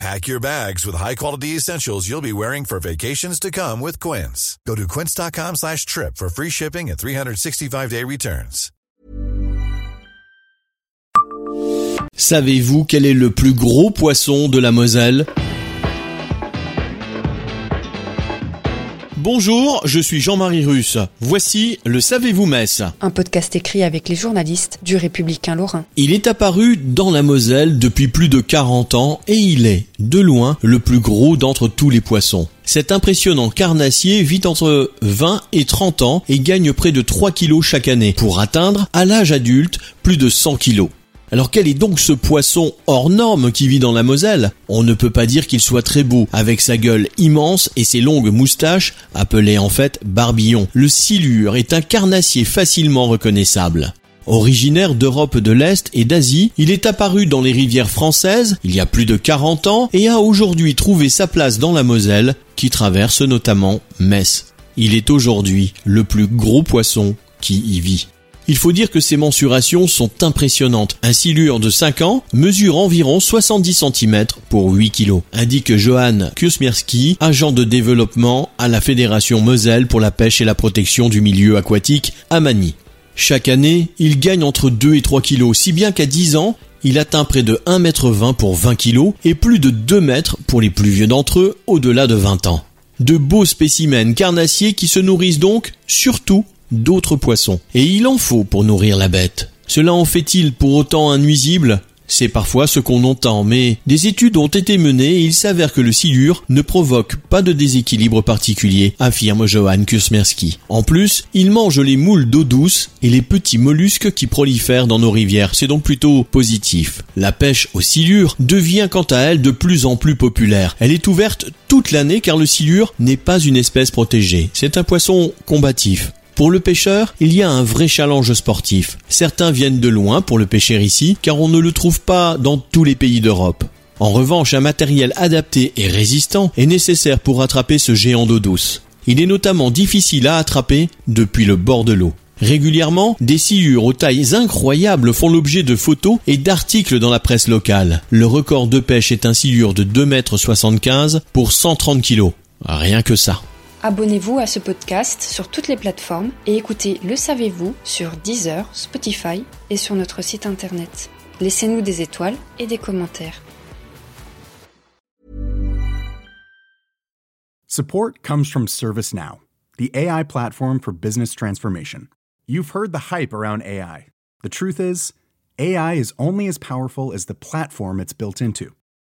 Pack your bags with high-quality essentials you'll be wearing for vacations to come with Quince. Go to quince.com slash trip for free shipping and 365-day returns. Savez-vous quel est le plus gros poisson de la Moselle? Bonjour, je suis Jean-Marie Russe. Voici le Savez-vous Metz Un podcast écrit avec les journalistes du Républicain Lorrain. Il est apparu dans la Moselle depuis plus de 40 ans et il est, de loin, le plus gros d'entre tous les poissons. Cet impressionnant carnassier vit entre 20 et 30 ans et gagne près de 3 kilos chaque année pour atteindre, à l'âge adulte, plus de 100 kilos. Alors quel est donc ce poisson hors norme qui vit dans la Moselle? On ne peut pas dire qu'il soit très beau, avec sa gueule immense et ses longues moustaches, appelées en fait barbillons. Le silure est un carnassier facilement reconnaissable. Originaire d'Europe de l'Est et d'Asie, il est apparu dans les rivières françaises il y a plus de 40 ans et a aujourd'hui trouvé sa place dans la Moselle, qui traverse notamment Metz. Il est aujourd'hui le plus gros poisson qui y vit. Il faut dire que ces mensurations sont impressionnantes. Un silure de 5 ans mesure environ 70 cm pour 8 kg, indique Johan Kusmierski, agent de développement à la Fédération Moselle pour la pêche et la protection du milieu aquatique à Manny. Chaque année, il gagne entre 2 et 3 kg, si bien qu'à 10 ans, il atteint près de 1,20 m pour 20 kg et plus de 2 mètres pour les plus vieux d'entre eux au-delà de 20 ans. De beaux spécimens carnassiers qui se nourrissent donc surtout d'autres poissons. Et il en faut pour nourrir la bête. Cela en fait-il pour autant un nuisible c'est parfois ce qu'on entend, mais des études ont été menées et il s'avère que le silure ne provoque pas de déséquilibre particulier, affirme Johan Kursmerski. En plus, il mange les moules d'eau douce et les petits mollusques qui prolifèrent dans nos rivières, c'est donc plutôt positif. La pêche au silure devient quant à elle de plus en plus populaire. Elle est ouverte toute l'année car le silure n'est pas une espèce protégée, c'est un poisson combatif. Pour le pêcheur, il y a un vrai challenge sportif. Certains viennent de loin pour le pêcher ici, car on ne le trouve pas dans tous les pays d'Europe. En revanche, un matériel adapté et résistant est nécessaire pour attraper ce géant d'eau douce. Il est notamment difficile à attraper depuis le bord de l'eau. Régulièrement, des sciures aux tailles incroyables font l'objet de photos et d'articles dans la presse locale. Le record de pêche est un sciure de 2,75 m pour 130 kg. Rien que ça. Abonnez-vous à ce podcast sur toutes les plateformes et écoutez Le Savez-vous sur Deezer, Spotify et sur notre site internet. Laissez-nous des étoiles et des commentaires. Support comes from ServiceNow, the AI platform for business transformation. You've heard the hype around AI. The truth is, AI is only as powerful as the platform it's built into.